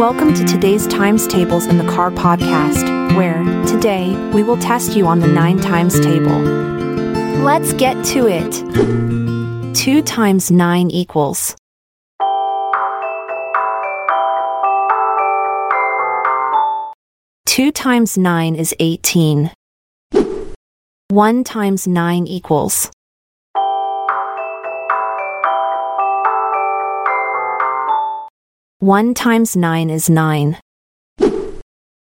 Welcome to today's Times Tables in the Car podcast, where, today, we will test you on the 9 times table. Let's get to it. 2 times 9 equals. Two times nine is eighteen. One times nine equals. One times nine is nine.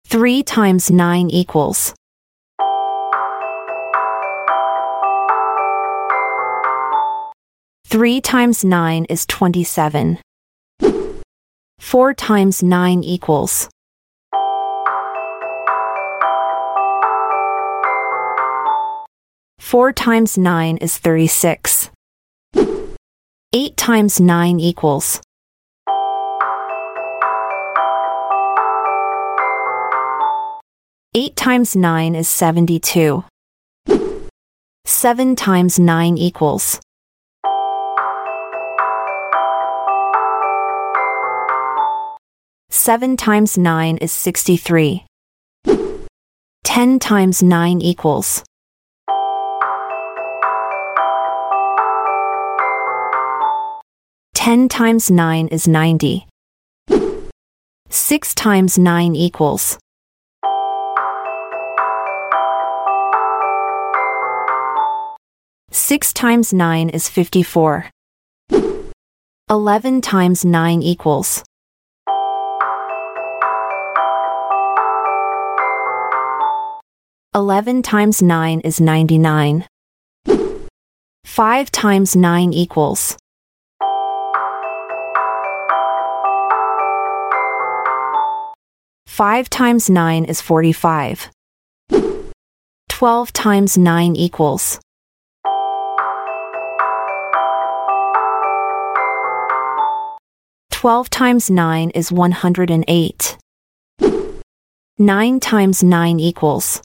Three times nine equals. Three times nine is twenty-seven. Four times nine equals. Four times nine is thirty-six. Eight times nine equals. Eight times nine is seventy-two. Seven times nine equals. Seven times nine is sixty-three. Ten times nine equals. Ten times nine is ninety. Six times nine equals. Six times nine is fifty-four. Eleven times nine equals. Eleven times nine is ninety-nine. Five times nine equals. Five times nine is forty-five. Twelve times nine equals. Twelve times nine is one hundred and eight. Nine times nine equals.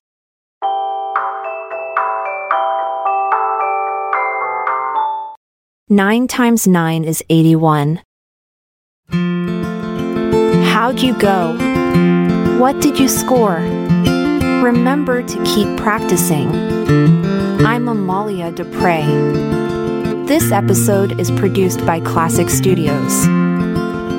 Nine times nine is eighty-one. How'd you go? What did you score? Remember to keep practicing. I'm Amalia Dupre. This episode is produced by Klassic Studios.